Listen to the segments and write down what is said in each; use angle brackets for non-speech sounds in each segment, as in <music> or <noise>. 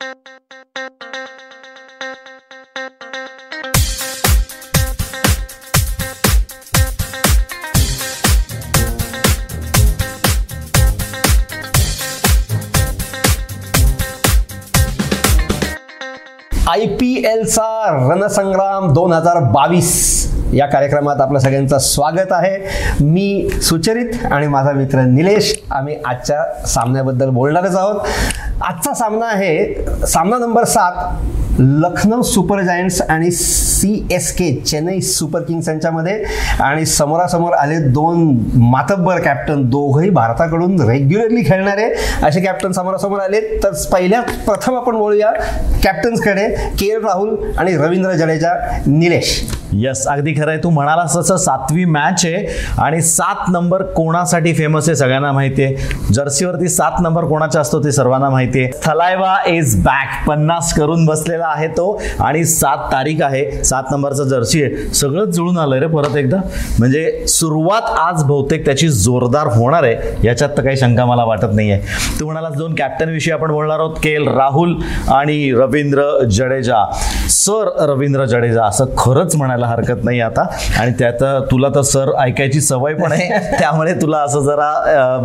I P एलचा रणसंग्राम दोन हजार बावीस या कार्यक्रमात आपलं सगळ्यांचं स्वागत आहे. मी सुचरित आणि माझा मित्र निलेश. आम्ही आजच्या सामन्याबद्दल बोलणारच आहोत. आजचा सामना आहे सामना नंबर सात. लखनौ सुपर जायंट्स आणि C S K Chennai super kings यांच्यामध्ये. आणि समोरासमोर आले दोन मातब्बर कॅप्टन. दोघंही भारताकडून रेग्युलरली खेळणारे. असे कॅप्टन समोरासमोर आले तर पहिल्या प्रथम आपण बोलूया कॅप्टन्सकडे. के एल राहुल आणि रवींद्र जडेजा निलेश. यस अगदी खरं आहे. तू म्हणालास तसं सातवी मॅच आहे. आणि सात नंबर कोणासाठी फेमस आहे सगळ्यांना माहिती आहे. जर्सीवरती सात नंबर कोणाचा असतो ते सर्वांना माहिती आहे. थलायवा इज बॅक पन्नास करून बसलेला आहे तो. आणि सात तारीख आहे. सात नंबरचा जर्सी आहे. सगळंच जुळून आलंय रे परत एकदा. म्हणजे सुरुवात आज बहुतेक त्याची जोरदार होणार आहे. याच्यात तर काही शंका मला वाटत नाही आहे तू म्हणालास दोन कॅप्टन विषयी आपण बोलणार आहोत. के एल राहुल आणि रवींद्र जडेजा. सर रवींद्र जडेजा असं खरंच म्हणायला हरकत नाही आता. आणि त्यात तुला तर सर ऐकायची सवय पण आहे. <laughs> त्यामुळे तुला असं जरा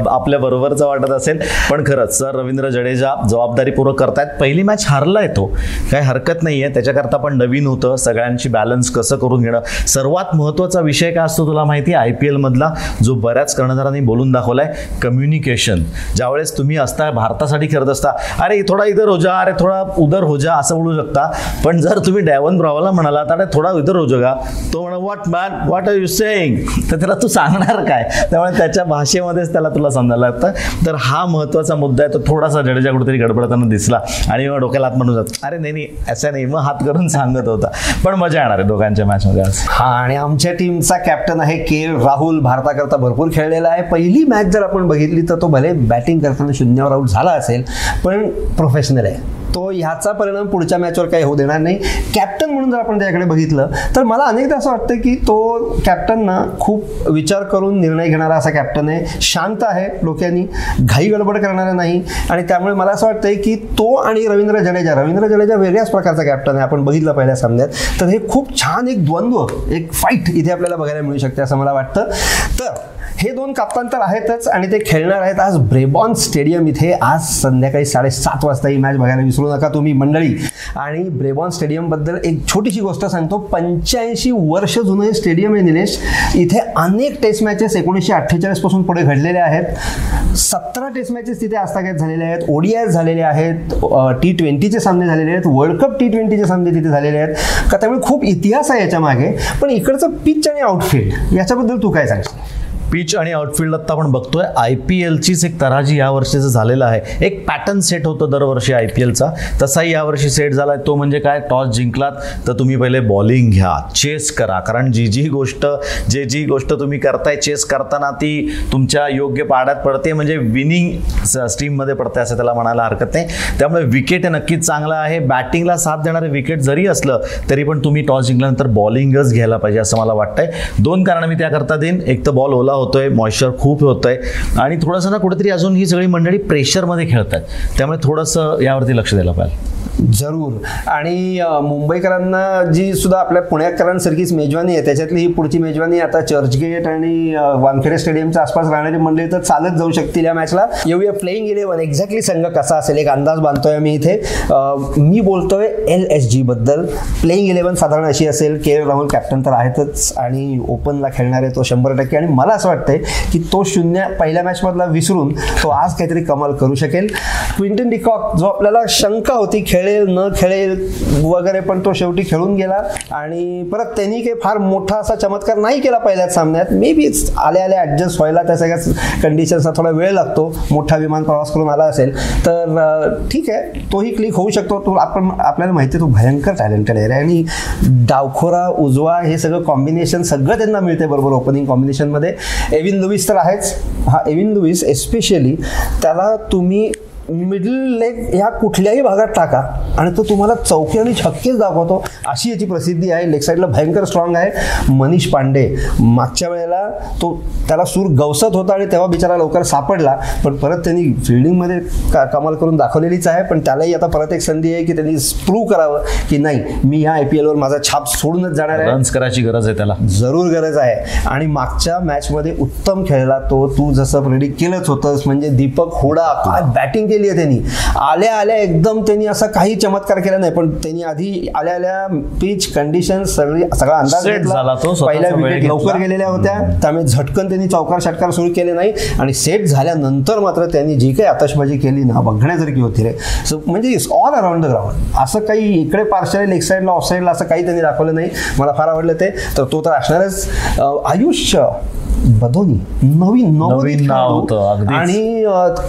आपल्या बरोबरचं वाटत असेल. पण खरंच सर रवींद्र जडेजा जबाबदारीपूर्वक करतायत. पहिली मॅच हारलाय तो. काही हरकत नाही आहे त्याच्याकरता पण नवीन होतं. सगळ्यांची बॅलन्स कसं करून घेणं? सर्वात महत्त्वाचा विषय काय असतो तुला माहिती आहे? आय पी एलमधला जो बऱ्याच कर्णधारांनी बोलून दाखवलाय कम्युनिकेशन ज्यावेळेस तुम्ही असता भारतासाठी खेळत असता अरे थोडा इधर हो जा अरे थोडा उदर हो जा असं बोलू शकता. पण जर तुम्ही डॅवन ब्रावाला म्हणाला तर थोडा इधर हो जा तो म्हणा what man what are you saying तर त्याला तू सांगणार काय? त्यामुळे त्याच्या भाषेमध्येच त्याला तुला समजायला लागतं. तर हा महत्त्वाचा मुद्दा आहे. तो थोडासा जडेजा कुठेतरी गडबडताना दिसला. आणि डोक्याला आत म्हणून जात. अरे नाही नाही. असं नाही मग हात करून सांगत होता. पण मजा येणार आहे दोघांच्या मॅचमध्ये आज. हा आणि आमच्या टीमचा कॅप्टन आहे के एल राहुल. भारताकरता भरपूर खेळलेला आहे. पहिली मॅच जर आपण बघितली तर तो भले बॅटिंग करताना शून्यावर आऊट झाला असेल पण प्रोफेशनल आहे. तो ह्याचा परिणाम पुढच्या मॅचवर काही होऊ देणार नाही. कॅप्टन म्हणून जर आपण त्याच्याकडे बघितलं तर मला अनेकदा असं वाटतं की तो कॅप्टन ना खूप विचार करून निर्णय घेणारा असा कॅप्टन आहे. शांत आहे डोक्यानी घाई गडबड करणारा नाही. आणि त्यामुळे मला असं वाटतंय की तो आणि रवींद्र जडेजा रवींद्र जडेजा वेगळ्याच प्रकारचा कॅप्टन आहे आपण बघितलं पहिल्या सामन्यात. तर हे खूप छान एक द्वंद्व एक फाईट इथे आपल्याला बघायला मिळू शकते असं मला वाटतं. तर हे दोन कप्तान तर आहेतच आणि ते खेळणार आहेत आज ब्रेबॉन स्टेडियम इथे. आज संध्याकाळी साडेसात वाजता ही मॅच बघायला विसरू नका तुम्ही मंडळी. आणि ब्रेबॉन स्टेडियमबद्दल एक छोटीशी गोष्ट सांगतो. पंच्याऐंशी वर्ष जुनं हे स्टेडियम आहे निलेश इथे अनेक टेस्ट मॅचेस एकोणीसशे अठ्ठेचाळीसपासून पुढे घडलेले आहेत. सतरा टेस्ट मॅचेस तिथे आस्थागत झालेले आहेत. ओडीआय झालेले आहेत. टी ट्वेंटीचे सामने झालेले आहेत. वर्ल्ड कप टी ट्वेंटीचे सामने तिथे झालेले आहेत. का त्यामुळे खूप इतिहास आहे याच्या मागे. पण इकडचं पिच आणि आउटफील्ड याच्याबद्दल तू काय सांगशील? पिच आणि आउटफील्ड आता आपण बघतोय. आय पी एलचीच एक तराजी या वर्षीचं झालेलं आहे. एक पॅटर्न सेट होतो दरवर्षी आय पी एलचा तसाही यावर्षी सेट झाला आहे तो म्हणजे काय? टॉस जिंकलात तर तुम्ही पहिले बॉलिंग घ्या. चेस करा. कारण जी जी गोष्ट जे जी गोष्ट तुम्ही करताय चेस करताना ती तुमच्या योग्य पाड्यात पडते. म्हणजे विनिंग स्ट्रीममध्ये पडते असं त्याला म्हणायला हरकत नाही. त्यामुळे विकेट नक्कीच चांगलं आहे. बॅटिंगला साथ देणारे विकेट जरी असलं तरी पण तुम्ही टॉस जिंकल्यानंतर बॉलिंगच घ्यायला पाहिजे असं मला वाटतंय. दोन कारण मी त्याकरता देईन. एक तर बॉल ओला होतोय मॉइश्चर खूप होतंय आणि थोडंसं ना कुठेतरी अजून ही सगळी मंडळी प्रेशरमध्ये खेळतात. त्यामुळे थोडंसं यावरती लक्ष द्यायला पाहिजे जरूर. आणि मुंबईकरांना जी सुद्धा आपल्या पुण्याकरांसारखीच मेजवानी आहे त्याच्यातली ही पुढची मेजवानी आता चर्चगेट आणि वानखेडे स्टेडियमच्या आसपास राहणारी मंडळी तर चालत जाऊ शकतील या मॅचला येऊया प्लेईंग इलेव्हन एक्झॅक्टली संघ कसा असेल एक अंदाज बांधतोय मी इथे. मी बोलतोय एल एस जी बद्दल. प्लेईंग इलेव्हन साधारण अशी असेल के. एल. राहुल कॅप्टन तर आहेतच आणि ओपनला खेळणार आहे तो शंभर टक्के. आणि मला असं वाटतंय की तो शून्य पहिल्या मॅचमधला विसरून तो आज काहीतरी कमाल करू शकेल. क्विंटन डिकॉक जो आपल्याला शंका होती खेळ खेळेल न खेळेल वगैरे पण तो शेवटी खेळून गेला. आणि परत त्यांनी काही फार मोठा असा चमत्कार नाही केला पहिल्याच सामन्यात. मे बी आल्या आल्या ॲडजस्ट व्हायला त्या सगळ्या कंडिशन्सचा थोडा वेळ लागतो. मोठा विमान प्रवास करून आला असेल. तर ठीक आहे. तोही क्लिक होऊ शकतो. तो आपण आपल्याला माहिती आहे तो भयंकर टॅलेंटेड आहे रे. आणि डावखोरा उजवा हे सगळं कॉम्बिनेशन सगळं त्यांना मिळते बरोबर ओपनिंग कॉम्बिनेशनमध्ये एविन लुईस तर आहेच. हा एविन लुईस एस्पेशली त्याला तुम्ही मिडल लेग ह्या कुठल्याही भागात टाका आणि तो तुम्हाला चौकी आणि छक्केच दाखवतो. अशी याची प्रसिद्धी आहे. लेग साईडला भयंकर स्ट्रॉंग आहे. मनीष पांडे मागच्या वेळेला तो त्याला सूर गवसत होता आणि तेव्हा बिचारा लवकर सापडला. पण परत त्यांनी फिल्डिंगमध्ये का कमाल करून दाखवलेलीच आहे. पण त्यालाही आता परत एक संधी आहे की त्यांनी प्रूव्ह करावं की नाही मी ह्या आय पी एलवर माझा छाप सोडूनच जाणार आहे. रन्स करायची गरज आहे त्याला. जरूर गरज आहे. आणि मागच्या मॅचमध्ये उत्तम खेळला तो. तू जसं प्रेडिक्ट केलंच होतंस. म्हणजे दीपक हुडा काय बॅटिंग केली आहे त्यांनी. आल्या आल्या एकदम त्यांनी असा काही चमत्कार केला नाही पण त्यांनी आधी आल्या आल्या पिच कंडिशन सगळी सगळा अंदाज. झाला तो, पहिल्या विकेट. लवकर गेलेल्या होत्या. त्यामुळे झटकन त्यांनी चौकार षटकार सुरू केले नाही. आणि सेट झाल्यानंतर मात्र त्यांनी जी काही आतषबाजी केली ना बघण्यासारखी होती रे. सो म्हणजे ऑल अराउंड द ग्राउंड असं काही इकडे पार्शल लेग साईडला ऑफ साईडला असं काही त्यांनी दाखवलं नाही. मला फार आवडलं ते. तर तो तर असणारच. आयुष्य. बदोनी नवीन नवोदित नवीन नाव. होतं. आणि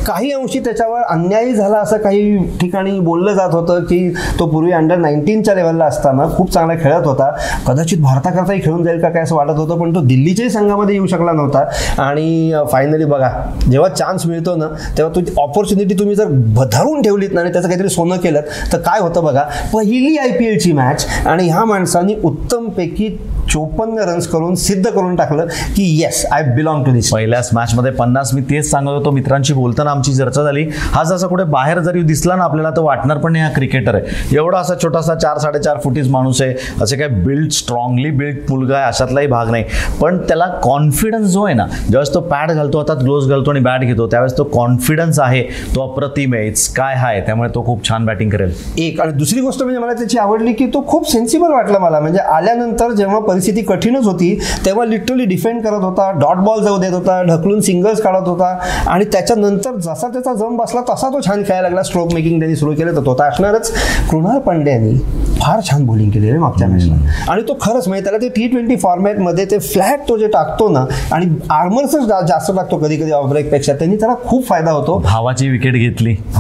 काही अंशी त्याच्यावर अन्यायी झाला असं काही ठिकाणी बोललं जात होतं की तो पूर्वी अंडर नाईन्टीनच्या लेवलला असताना खूप चांगला खेळत होता कदाचित भारताकरताही खेळून जाईल का काय असं वाटत होतं पण तो दिल्लीच्याही संघामध्ये येऊ शकला नव्हता आणि फायनली बघा जेव्हा चान्स मिळतो ना तेव्हा तो ऑपॉर्च्युनिटी तुम्ही जर धरून ठेवलीत ना आणि त्याचं काहीतरी सोनं केलं तर काय होतं बघा पहिली आय पी एलची मॅच आणि ह्या माणसाने उत्तमपैकी चोपन्न रन्स करून सिद्ध करून टाकलं की yes I belong to this पहिल्याच मॅचमध्ये पन्नास मी तेच सांगत होतो मित्रांशी बोलताना आमची चर्चा झाली. हा जसा कुठे बाहेर जरी दिसला ना आपल्याला तर वाटणार पण हा क्रिकेटर आहे. एवढा असा छोटासा चार साडेचार फुटीच माणूस आहे. असे काय बिल्ड स्ट्रॉंगली बिल्ड मुलगा आहे अशातलाही भाग नाही. पण त्याला कॉन्फिडन्स जो आहे ना ज्यावेळेस तो पॅड घालतो हातात ग्लोव्स घालतो आणि बॅट घेतो त्यावेळेस तो कॉन्फिडन्स आहे तो अप्रतिम आहे. इट्स काय हाय त्यामुळे तो खूप छान बॅटिंग करेल. एक आणि दुसरी गोष्ट म्हणजे मला त्याची आवडली की तो खूप सेन्सिबल वाटला मला. म्हणजे आल्यानंतर जेव्हा परिस्थिती कठीणच होती. तेव्हा लिटरली डिफेंड करत होता डॉट बॉल जाऊ देत होता ढकलून सिंगल्स काढत होता. आणि त्याच्यानंतर जसा त्याचा जम बसला तसा तो छान खेळायला लागला. स्ट्रोक मेकिंग त्यांनी सुरू केलं. तर तो असणारच. कृणाल पांड्यानी फार छान बॉलिंग केली रे मागच्या मॅचला आणि तो खरंच म्हणजे त्याला ते टी ट्वेंटी फॉर्मॅटमध्ये ते फ्लॅट तो जे टाकतो ना आणि आर्मर्सच जास्त टाकतो कधी कधी ऑफब्रेकपेक्षा त्यांनी त्याला खूप फायदा होतो. भावाची विकेट घेतली. <laughs>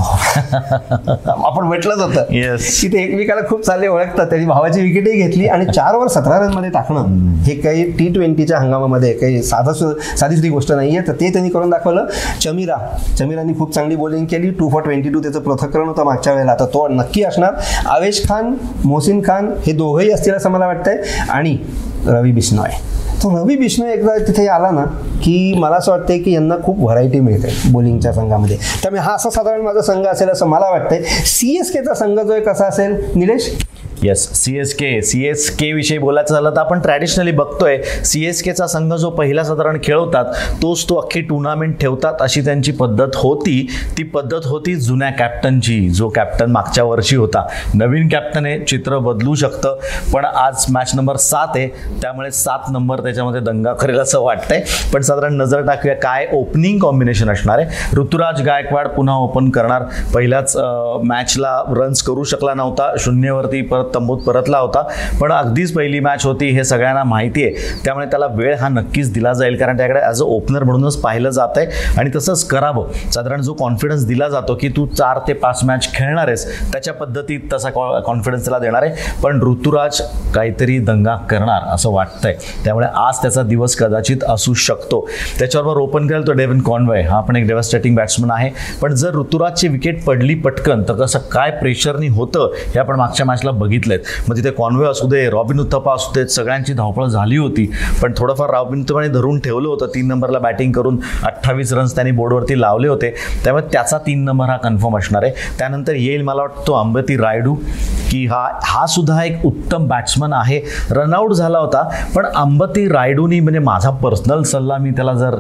आपण म्हटलंच होतं. की ते एकमेकाला खूप चालले ओळखतात. त्यांनी भावाची विकेटही घेतली आणि चार वर सतरा रनमध्ये टाकणं हे काही टी ट्वेंटीच्या हंगामामध्ये काही साधं सु- साधी सुधी गोष्ट नाही आहे तर ते त्यांनी करून दाखवलं. चमिरा. चमीरांनी खूप चांगली बॉलिंग केली. टू फॉर ट्वेंटी टू त्याचं पृथक्करण होतं मागच्या वेळेला. तर तो नक्की असणार. आवेश खान मोहसिन खान हे दोघंही असतील असं मला वाटतंय. आणि रवी बिश्नॉय. तो रवी बिश्नॉय एकदा तिथे आला ना की मला असं वाटतंय की यांना खूप व्हरायटी मिळते बॉलिंगच्या संघामध्ये. त्यामुळे हा असा साधारण माझा संघ असेल असं मला वाटतंय. सी एस केचा संघ जो आहे कसा असेल? Nilesh? Yes C S K C S K विषयी बोलायचं झालं तर आपण ट्रॅडिशनली बघतोय सी एस केचा संघ जो पहिला साधारण खेळवतात तोच तो अख्खी टुर्नामेंट ठेवतात अशी त्यांची पद्धत होती. ती पद्धत होती जुन्या कॅप्टनची जो कॅप्टन मागच्या वर्षी होता. नवीन कॅप्टन हे चित्र बदलू शकतं पण आज मॅच नंबर सात आहे. त्यामुळे सात नंबर त्याच्यामध्ये दंगा करेल असं वाटतंय. पण साधारण नजर टाकूया काय ओपनिंग कॉम्बिनेशन असणार आहे. ऋतुराज गायकवाड पुन्हा ओपन करणार. पहिल्याच मॅचला रन्स करू शकला नव्हता. शून्यवरती परत तंबूत परतला होता. पण अगदीच पहिली मॅच होती हे सगळ्यांना माहिती आहे. त्यामुळे त्याला वेळ हा नक्कीच दिला जाईल. कारण त्याकडे ॲज अ ओपनर म्हणूनच पाहिलं जात आहे आणि तसंच करावं. साधारण जो कॉन्फिडन्स दिला जातो की तू चार ते पाच मॅच खेळणार आहेस त्याच्या पद्धतीत तसा कॉन्फिडन्स त्याला देणार आहे. पण ऋतुराज काहीतरी दंगा करणार असं वाटतंय. त्यामुळे आज त्याचा दिवस कदाचित असू शकतो. त्याच्याबरोबर ओपन करेल तो डेव्हिन कॉन्वय हा पण एक डेव्हस्टेटिंग बॅट्समन आहे. पण जर ऋतुराजची विकेट पडली पटकन तर कसं काय प्रेशरनी होतं हे आपण मागच्या मॅचला बघितलं. आहेत मग तिथे कॉन्वे असू दे रॉबिन उत्तप्पा असू देत सगळ्यांची धावपळ झाली होती. पण थोडंफार रॉबिन उत्थप्पाने धरून ठेवलं होतं. तीन नंबरला बॅटिंग करून अठ्ठावीस रन्स त्यांनी बोर्डवरती लावले होते. त्यामुळे त्याचा तीन नंबर हा कन्फर्म असणार आहे. त्यानंतर येईल मला वाटतो अंबती रायडू की हा हा सुद्धा एक उत्तम बॅट्समन आहे. रनआउट झाला होता. पण अंबती रायडूनी म्हणजे माझा पर्सनल सल्ला मी त्याला जर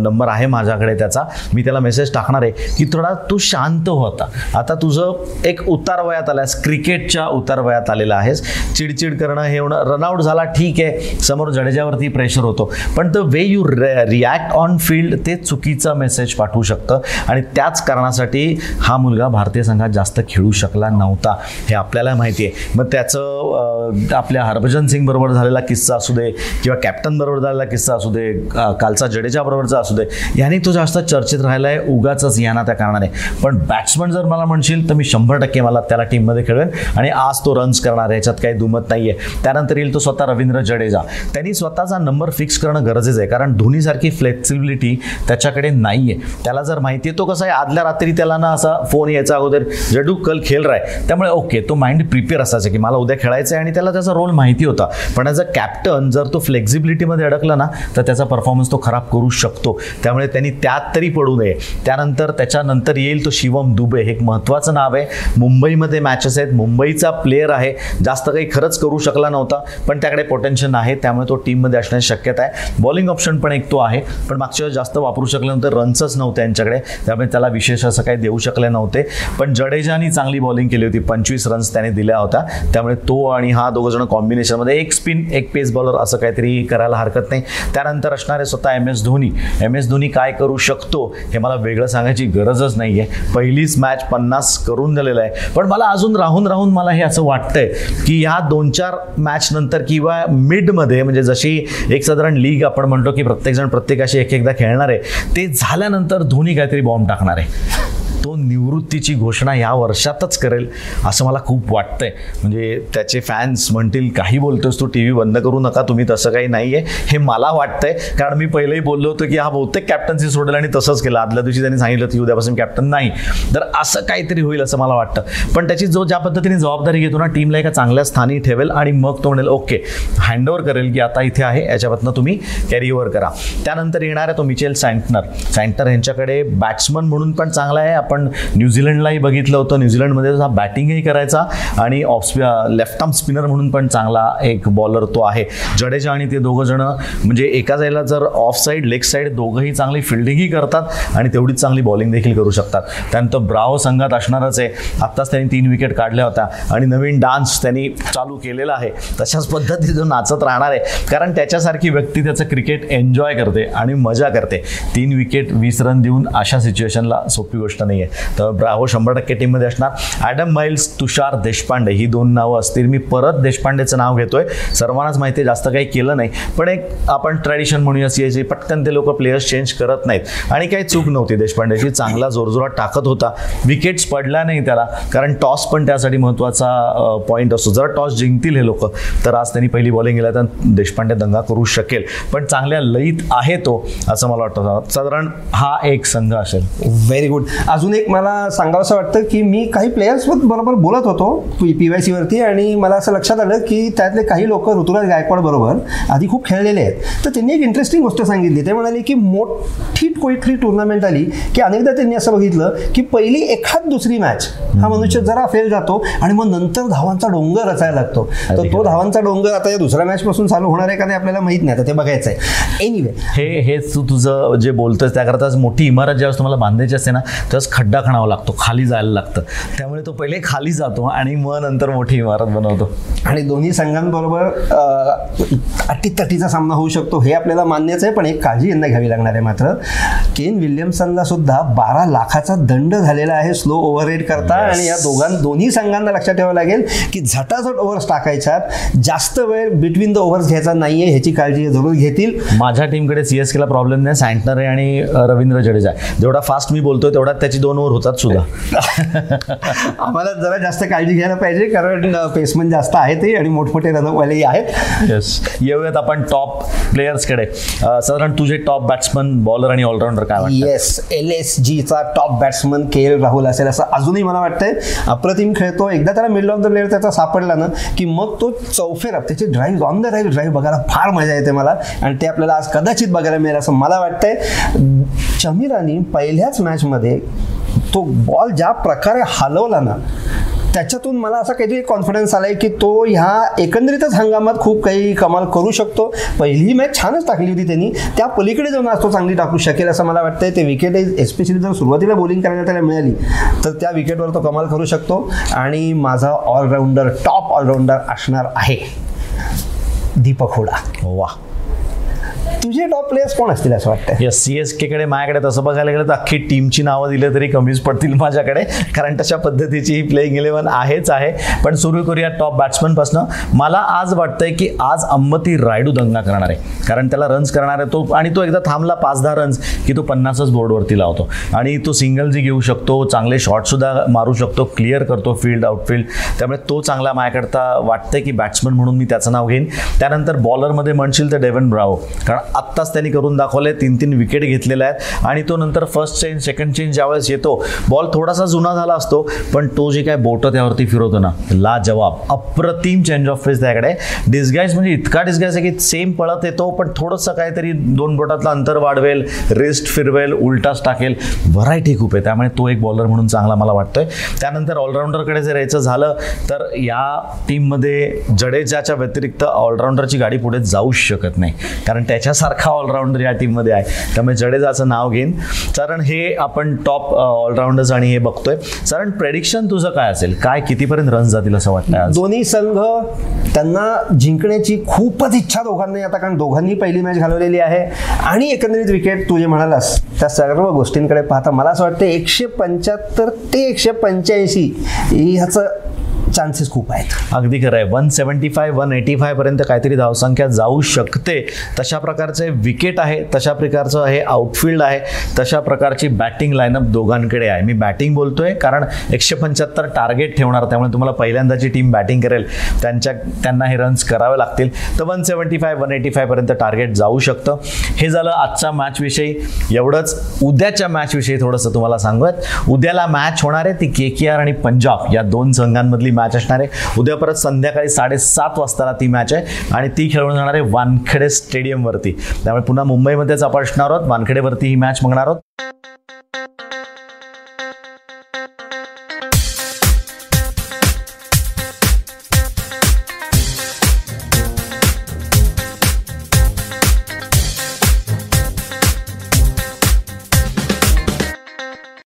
नंबर आहे माझ्याकडे त्याचा मी त्याला मेसेज टाकणार आहे की थोडा तू शांत होता आता. तुझं एक उतार वयात आलास क्रिकेटच्या उतार वयात आलेला आहेस. चिडचिड करणं हे होणं रनआउट झाला ठीक आहे. समोर जडेजावरती प्रेशर होतो. पण the way you react on field ते चुकीचा मेसेज पाठवू शकतं. आणि त्याच कारणासाठी हा मुलगा भारतीय संघात जास्त खेळू शकला नव्हता. हे आपल्याला माहिती आहे. मग त्याचं आपल्या हरभजन सिंग बरोबर झालेला किस्सा असू दे किंवा कॅप्टन बरोबर झालेला किस्सा असू दे कालचा जडेजा बरोबरचा असू दे याने तो जास्त चर्चेत राहिला आहे उगाच याना त्या कारणाने. पण बॅट्समन जर मला म्हणशील तर मी शंभर टक्के मला त्याला टीममध्ये खेळवेन. आणि आज तो रन्स करणार याच्यात काही दुमत नाही आहे त्यानंतर येईल तो स्वतः रवींद्र जडेजा. त्यांनी स्वतःचा नंबर फिक्स करणं गरजेचं आहे कारण धोनीसारखी फ्लेक्सिबिलिटी त्याच्याकडे नाही आहे त्याला जर माहिती आहे तो कसं आहे आदल्या रात्री त्याला ना असा फोन यायचा अगोदर जडू कल खेळ राय त्यामुळे ओके तो माइंड प्रिपेअर असायचा की मला उद्या खेळायचं आहे आणि त्याला त्याचा रोल माहिती होता. पण ॲज अ कॅप्टन जर तो फ्लेक्झिबिलिटीमध्ये अडकला ना तर त्याचा परफॉर्मन्स तो खराब करू शकतो. त्यामुळे त्यांनी त्यात तरी पडू नये. त्यानंतर त्याच्यानंतर येईल तो शिवम दुबे. हे एक महत्त्वाचं नाव आहे. मुंबईमध्ये मॅचेस आहेत. मुंबईचा प्लेअर आहे. जास्त काही खरंच करू शकला नव्हता पण त्याकडे पोटेन्शियल आहे त्यामुळे तो टीममध्ये असण्याची शक्यता आहे. बॉलिंग ऑप्शन पण एक तो आहे पण मागच्या जास्त वापरू शकल्यानंतर रन्सच नव्हते यांच्याकडे त्यामुळे त्याला विशेष असं काही देऊ शकले नव्हते. पण जडेजानी चांगली बॉलिंग केली होती पंचवीस रन्स त्याने दिल्या होत्या त्यामुळे तो आणि हा दोघं जण कॉम्बिनेशनमध्ये एक स्पिन एक पेस बॉलर असं काहीतरी करायला हरकत नाही. त्यानंतर असणारे स्वतः M S Dhoni. M S Dhoni काय करू शकतो हे मला वेगळं सांगायची गरजच नाही आहे पहिलीच मॅच पन्नास करून दिलेलं आहे. पण मला अजून राहून राहून मला हे असं वाटतं वाटतंय की ह्या दोन चार मॅच नंतर किंवा मिडमध्ये म्हणजे जशी एक साधारण लीग आपण म्हणतो की प्रत्येकजण प्रत्येकाशी एक एकदा खेळणार आहे ते झाल्यानंतर धोनी काहीतरी बॉम्ब टाकणार आहे. तो निवृत्तीची घोषणा या वर्षातच करेल असं मला खूप वाटतंय. म्हणजे त्याचे फॅन्स म्हणतील काही बोलतोस तू टी व्ही बंद करू नका तुम्ही तसं काही नाही आहे हे मला वाटतंय. कारण मी पहिलेही बोललो होतो की हा बहुतेक कॅप्टन्सी सोडेल आणि तसंच केलं. आदल्या दिवशी त्यांनी सांगितलं की उद्यापासून कॅप्टन नाही. तर असं काहीतरी होईल असं मला वाटतं. पण त्याची जो ज्या पद्धतीने जबाबदारी घेतो ना टीमला एका चांगल्या स्थानी ठेवेल आणि मग तो म्हणेल ओके हँडओव्हर करेल की आता इथे आहे याच्यापासून तुम्ही कॅरी ओव्हर करा. त्यानंतर येणार आहे तो मिचेल सँटनर सँटनर यांच्याकडे बॅट्समन म्हणून पण चांगला आहे. आपण न्यूझीलंडलाही बघितलं होतं. न्यूझीलंडमध्ये हा बॅटिंगही करायचा आणि ऑफ लेफ्ट आर्म स्पिनर म्हणून पण चांगला एक बॉलर तो आहे. जडेजा आणि ते दोघं जण म्हणजे एका जायला जर ऑफ साईड लेग साईड दोघंही चांगली फिल्डिंगही करतात आणि तेवढीच चांगली बॉलिंग देखील करू शकतात. त्यानंतर ब्रावो संघात असणारच आहे. आत्ताच त्यांनी तीन विकेट काढल्या होत्या आणि नवीन डान्स त्यांनी चालू केलेला आहे. तशाच पद्धतीने नाचत राहणार आहे. कारण त्याच्यासारखी व्यक्ती त्याचं क्रिकेट एन्जॉय करते आणि मजा करते. तीन विकेट वीस रन देऊन अशा सिच्युएशनला सोपी गोष्ट नाही आहे तर ब्रावो शंभर टक्के टीममध्ये असणार. ॲडम माइल्स तुषार देशपांडे ही दोन नावं असतील. मी परत देशपांडेचं नाव घेतोय. सर्वांनाच माहिती आहे जास्त काही केलं नाही. पण एक आपण ट्रॅडिशन म्हणूया सी जे पटकन ते लोक प्लेयर्स चेंज करत नाहीत. आणि काही चूक नव्हती देशपांडेची. चांगला जोरजोरात टाकत होता. विकेट्स पडला नाही त्याला. कारण टॉस पण त्यासाठी महत्त्वाचा पॉईंट असतो. जर टॉस जिंकतील हे लोक तर आज त्यांनी पहिली बॉलिंग केला तर देशपांडे दंगा करू शकेल. पण चांगल्या लईत आहे तो असं मला वाटतं. साधारण हा एक संघ असेल. व्हेरी गुड अजून एक मला सांगावं वाटतं की मी काही प्लेयर्स बरोबर बोलत होतो पी वाय सीवरती आणि मला असं लक्षात आलं की त्यातले काही लोक ऋतुराज गायकवाड बरोबर आधी खूप खेळलेले आहेत. तर त्यांनी एक इंटरेस्टिंग गोष्ट सांगितली. ते म्हणाले की मोठी कुठली टुर्नामेंट आली की अनेकदा त्यांनी असं बघितलं की पहिली एखाद दुसरी मॅच हा मनुष्य जरा फेल जातो आणि मग नंतर धावांचा डोंगर रचायला लागतो. तर तो धावांचा डोंगर आता या दुसऱ्या मॅच पासून चालू होणार आहे का ते आपल्याला माहीत नाही. आता ते बघायचं आहे एनिवे हे हे तू तुझं जे बोलतोय त्याकरता मोठी इमारत ज्यावेळेस तुम्हाला बांधायची असते ना त्यावेळेस खड्डा खणावा लागतो खाली जायला लागतं. त्यामुळे तो पहिले खाली जातो आणि मग नंतर मोठी इमारत बनवतो. आणि दोन्ही संघांबरोबर अटीतटीचा सामना होऊ शकतो हे आपल्याला मान्यच आहे पण एक काळजी यंदा घ्यावी लागणार आहे मात्र. केन विल्यमसनला सुद्धा बारा लाखाचा दंड झालेला आहे स्लो ओव्हर करता आणि या दोघां दोन्ही संघांना लक्षात ठेवावं लागेल की झटाझट ओव्हर्स टाकायच्या जास्त वेळ बिटवीन द ओव्हर्स घ्यायचा नाहीये ह्याची काळजी जरूर घेतील. माझ्या टीमकडे सीएस केला प्रॉब्लेम नाही सँटनर आहे आणि रवींद्र जडेजा आहे. जेवढा फास्ट मी बोलतोय तेवढा त्याची दोन ओव्हर होतात सुद्धा. आम्हाला जरा जास्त काळजी घ्यायला पाहिजे कारण पेसमन जास्त आहे ते आणि मोठमोठे रनवालेही आहेत. येस येऊयात आपण टॉप प्लेयर्सकडे साधारण तुझे टॉप बॅट्समन बॉलर आणि ऑलराऊंडर काय येस एल एस जीचा top batsman K L Rahul असेल असं अजूनही मला वाटतंय. अप्रतिम खेळतो. एकदा त्याला मिडल ऑफ द प्लेअर त्याचा सापडला ना की मग तो चौफेर त्याची drive on the drive drive बघायला फार मजा येते मला. आणि ते आपल्याला आज कदाचित बघायला मिळेल असं मला वाटतंय. चमीरानी पहिल्याच मॅचमध्ये तो बॉल ज्या प्रकारे हलवला ना त्याच्यातून मला असा काहीतरी कॉन्फिडन्स आलाय की तो ह्या एकंदरीतच हंगामात खूप काही कमाल करू शकतो. पहिली मॅच छानच टाकली होती त्यांनी. त्या पलीकडे जाऊन आज तो चांगली टाकू शकेल असं मला वाटतंय. ते विकेट एस्पेशली जर सुरुवातीला बॉलिंग करायला त्याला मिळाली तर त्या विकेटवर तो कमाल करू शकतो. आणि माझा ऑलराऊंडर टॉप ऑलराऊंडर असणार आहे दीपक हुडा. वा तुझे टॉप प्लेयर्स कोण असतील असं वाटतं या सी एस केकडे माझ्याकडे तसं बघायला गेलं तर अख्खी टीमची नावं दिली तरी कमीच पडतील माझ्याकडे. कारण तशा पद्धतीची ही प्लेईंग इलेव्हन आहेच आहे. पण सुरू करूया टॉप बॅट्समनपासनं मला आज वाटतंय की आज अंबती रायडू दंगा करणार आहे. कारण त्याला रन्स करणार आहे तो. आणि तो एकदा थांबला पाच दहा रन्स की तो पन्नासच बोर्डवरती लावतो. आणि तो सिंगल जी घेऊ शकतो चांगले शॉटसुद्धा मारू शकतो क्लिअर करतो फील्ड आउटफील्ड त्यामुळे तो चांगला माझ्याकडता वाटतंय की बॅट्समन म्हणून मी त्याचं नाव घेईन. त्यानंतर बॉलरमध्ये म्हणशील तर डेव्हन ब्रावो कारण आत्ताच त्यांनी करून दाखवले. तीन तीन विकेट घेतलेल्या आहेत. आणि तो नंतर फर्स्ट चेंज सेकंड चेंज ज्यावेळेस येतो बॉल थोडासा जुना झाला असतो पण तो जे काय बोटं त्यावरती फिरवतो ना ला जवाब अप्रतिम चेंज ऑफ फेस त्याकडे. डिस्गाईज म्हणजे इतका डिस्गाईज आहे की सेम पळत येतो पण थोडंसं काहीतरी दोन बोटातलं अंतर वाढवेल रिस्ट फिरवेल उलटाच टाकेल. व्हरायटी खूप आहे. त्यामुळे तो एक बॉलर म्हणून चांगला मला वाटतोय. त्यानंतर ऑलराऊंडरकडे जर यायचं झालं तर या टीममध्ये जडेजाच्या व्यतिरिक्त ऑलराऊंडरची गाडी पुढे जाऊच शकत नाही. कारण सारखा ऑलराऊंडर या टीममध्ये आहे. त्यामुळे जडेजाचं नाव घेईन. कारण हे आपण टॉप ऑलराऊंडर्स आणि हे बघतोय. कारण प्रेडिक्शन तुझं काय असेल? काय कितीपर्यंत रन जातील असं वाटतं दोन्ही संघ त्यांना जिंकण्याची खूपच इच्छा दोघांनी आता कारण दोघांनी पहिली मॅच घालवलेली आहे. आणि एकंदरीत विकेट तू जे म्हणालास त्या सर्व गोष्टींकडे पाहता मला असं वाटतं एकशे पंच्याहत्तर ते एकशे पंच्याऐंशी ह्याचं चान्सेस खूप आहेत. अगदी खरं आहे. One seventy five one eighty five पर्यंत काहीतरी धावसंख्या जाऊ शकते. तशा प्रकारचे विकेट आहे तशा प्रकारचं हे आउटफील्ड आहे तशा प्रकारची बॅटिंग लाईनअप दोघांकडे आहे. मी बॅटिंग बोलतोय कारण एकशे पंच्याहत्तर टार्गेट ठेवणार त्यामुळे तुम्हाला पहिल्यांदाची टीम बॅटिंग करेल. त्यांच्या त्यांना हे रन्स करावे लागतील. तर one seventy five one eighty five पर्यंत टार्गेट जाऊ शकतं. हे झालं आजच्या मॅचविषयी एवढंच. उद्याच्या मॅचविषयी थोडंसं तुम्हाला सांगूयात. उद्याला मॅच होणार आहे ती के के आर आणि पंजाब या दोन संघांमधली मॅच असणार आहे. उद्या परत संध्याकाळी साडेसात वाजताला ती मॅच आहे आणि ती खेळून जाणार आहे वानखेडे स्टेडियमवरती त्यामुळे पुन्हा मुंबईमध्येच आपण असणार आहोत. वानखेडेवरती ही मॅच बघणार आहोत.